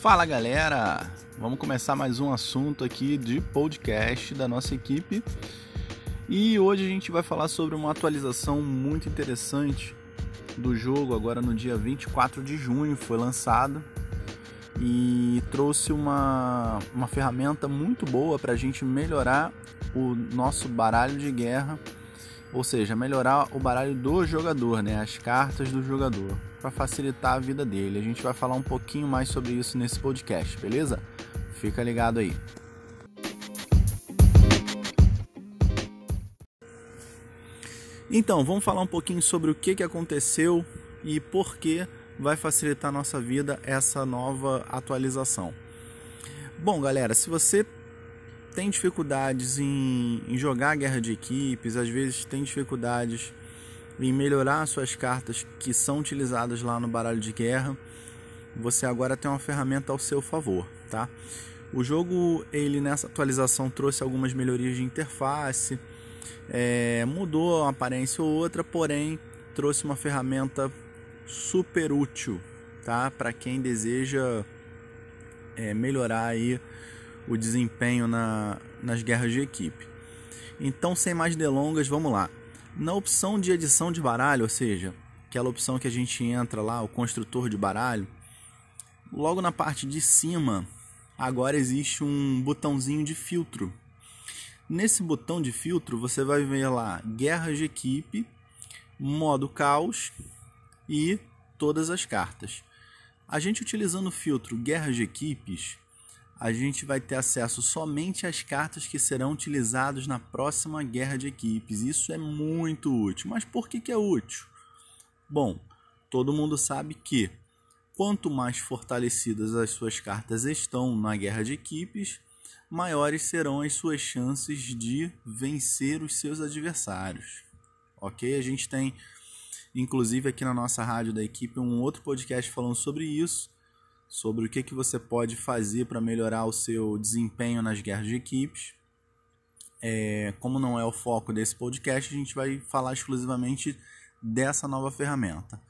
Fala galera! Vamos começar mais um assunto aqui de podcast da nossa equipe. E hoje a gente vai falar sobre uma atualização muito interessante do jogo, agora no dia 24 de junho foi lançado e trouxe uma, uma ferramenta muito boa para a gente melhorar o nosso baralho de guerra, ou seja, melhorar o baralho do jogador, né? as cartas do jogador para facilitar a vida dele. A gente vai falar um pouquinho mais sobre isso nesse podcast, beleza? Fica ligado aí. Então, vamos falar um pouquinho sobre o que, que aconteceu e por que vai facilitar a nossa vida essa nova atualização. Bom, galera, se você tem dificuldades em, em jogar guerra de equipes, às vezes tem dificuldades em melhorar suas cartas que são utilizadas lá no baralho de guerra, você agora tem uma ferramenta ao seu favor, tá? O jogo, ele nessa atualização trouxe algumas melhorias de interface, é, mudou uma aparência ou outra, porém trouxe uma ferramenta super útil, tá? Para quem deseja é, melhorar aí o desempenho na, nas guerras de equipe. Então, sem mais delongas, vamos lá. Na opção de edição de baralho, ou seja, aquela opção que a gente entra lá, o construtor de baralho, logo na parte de cima, agora existe um botãozinho de filtro. Nesse botão de filtro, você vai ver lá guerras de equipe, modo caos e todas as cartas. A gente utilizando o filtro guerras de equipes, a gente vai ter acesso somente às cartas que serão utilizadas na próxima guerra de equipes. Isso é muito útil. Mas por que, que é útil? Bom, todo mundo sabe que quanto mais fortalecidas as suas cartas estão na guerra de equipes, maiores serão as suas chances de vencer os seus adversários. Ok? A gente tem, inclusive aqui na nossa rádio da equipe, um outro podcast falando sobre isso sobre o que, que você pode fazer para melhorar o seu desempenho nas guerras de equipes. É, como não é o foco desse podcast, a gente vai falar exclusivamente dessa nova ferramenta.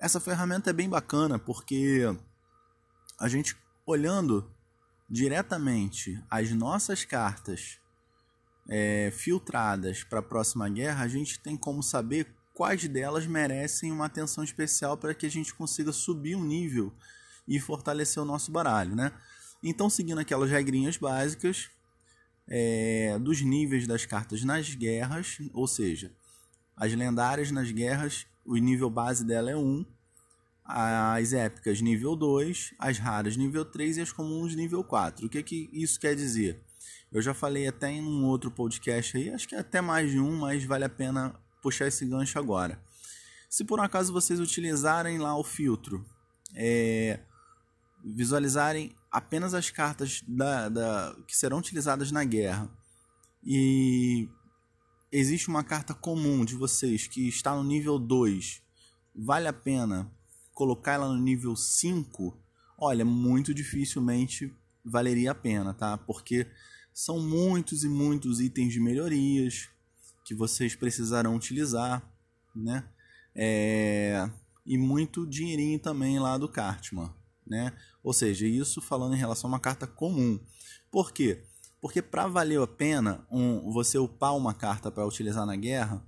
Essa ferramenta é bem bacana porque a gente olhando diretamente as nossas cartas é, filtradas para a próxima guerra, a gente tem como saber quais delas merecem uma atenção especial para que a gente consiga subir um nível e fortalecer o nosso baralho, né? Então, seguindo aquelas regrinhas básicas é, dos níveis das cartas nas guerras, ou seja, as lendárias nas guerras, o nível base dela é 1, as épicas nível 2, as raras nível 3 e as comuns nível 4. O que, que isso quer dizer? Eu já falei até em um outro podcast aí, acho que é até mais de um, mas vale a pena puxar esse gancho agora. Se por um acaso vocês utilizarem lá o filtro é, visualizarem apenas as cartas da, da, que serão utilizadas na guerra e existe uma carta comum de vocês que está no nível 2, vale a pena colocar ela no nível 5? Olha, muito dificilmente valeria a pena, tá? Porque são muitos e muitos itens de melhorias que vocês precisarão utilizar, né? É... E muito dinheirinho também lá do Cartman né? Ou seja, isso falando em relação a uma carta comum. Por quê? Porque para valer a pena um, você upar uma carta para utilizar na guerra,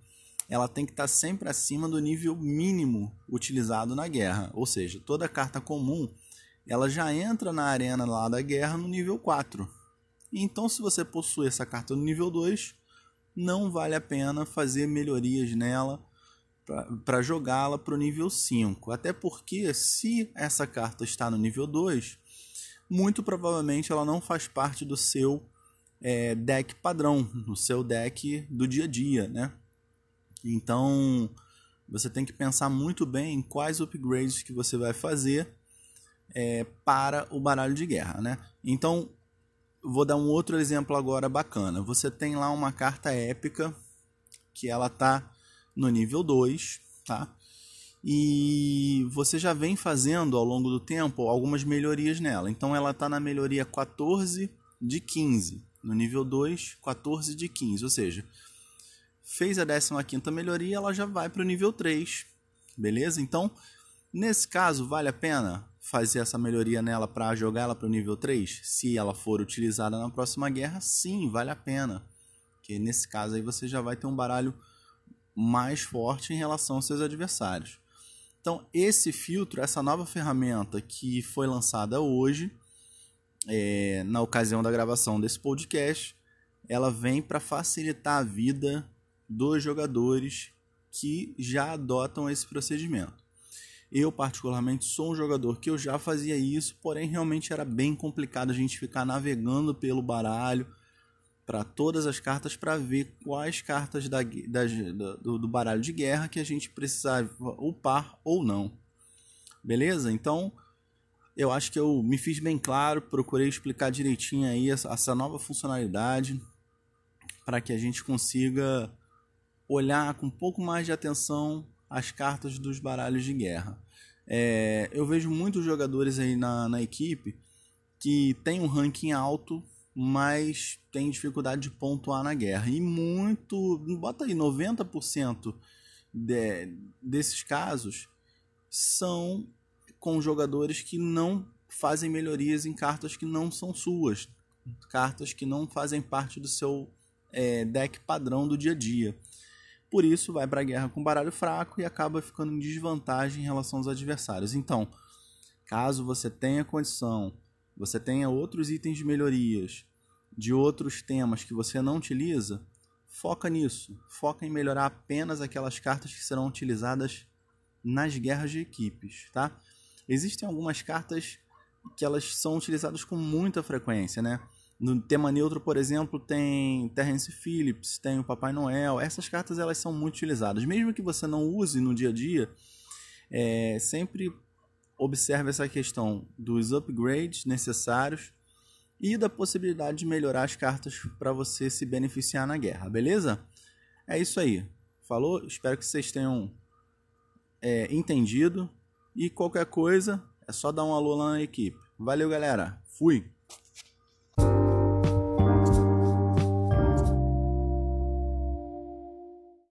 ela tem que estar tá sempre acima do nível mínimo utilizado na guerra. Ou seja, toda carta comum ela já entra na arena lá da guerra no nível 4. Então, se você possui essa carta no nível 2, não vale a pena fazer melhorias nela para jogá-la para o nível 5. Até porque, se essa carta está no nível 2, muito provavelmente ela não faz parte do seu é, deck padrão, no seu deck do dia a dia, né? Então, você tem que pensar muito bem em quais upgrades que você vai fazer é, para o baralho de guerra, né? Então, vou dar um outro exemplo agora bacana. Você tem lá uma carta épica que ela tá no nível 2, tá? E você já vem fazendo ao longo do tempo algumas melhorias nela. Então ela está na melhoria 14 de 15, no nível 2, 14 de 15, ou seja, fez a 15ª melhoria, ela já vai para o nível 3, beleza? Então, nesse caso, vale a pena fazer essa melhoria nela para jogar ela para o nível 3? Se ela for utilizada na próxima guerra, sim, vale a pena. Que nesse caso aí você já vai ter um baralho mais forte em relação aos seus adversários. Então, esse filtro, essa nova ferramenta que foi lançada hoje, é, na ocasião da gravação desse podcast, ela vem para facilitar a vida dos jogadores que já adotam esse procedimento. Eu, particularmente, sou um jogador que eu já fazia isso, porém realmente era bem complicado a gente ficar navegando pelo baralho para todas as cartas para ver quais cartas da, da, do, do baralho de guerra que a gente precisava upar ou não. Beleza? Então, eu acho que eu me fiz bem claro, procurei explicar direitinho aí essa, essa nova funcionalidade para que a gente consiga olhar com um pouco mais de atenção as cartas dos baralhos de guerra. É, eu vejo muitos jogadores aí na, na equipe que tem um ranking alto, mas tem dificuldade de pontuar na guerra. E muito, bota aí, 90% de, desses casos são com jogadores que não fazem melhorias em cartas que não são suas, cartas que não fazem parte do seu é, deck padrão do dia a dia. Por isso, vai para a guerra com baralho fraco e acaba ficando em desvantagem em relação aos adversários. Então, caso você tenha condição, você tenha outros itens de melhorias, de outros temas que você não utiliza, foca nisso. Foca em melhorar apenas aquelas cartas que serão utilizadas nas guerras de equipes, tá? Existem algumas cartas que elas são utilizadas com muita frequência, né? No tema neutro, por exemplo, tem Terrence Phillips, tem o Papai Noel. Essas cartas elas são muito utilizadas. Mesmo que você não use no dia a dia, é, sempre observe essa questão dos upgrades necessários e da possibilidade de melhorar as cartas para você se beneficiar na guerra, beleza? É isso aí. Falou? Espero que vocês tenham é, entendido. E qualquer coisa, é só dar um alô lá na equipe. Valeu, galera. Fui!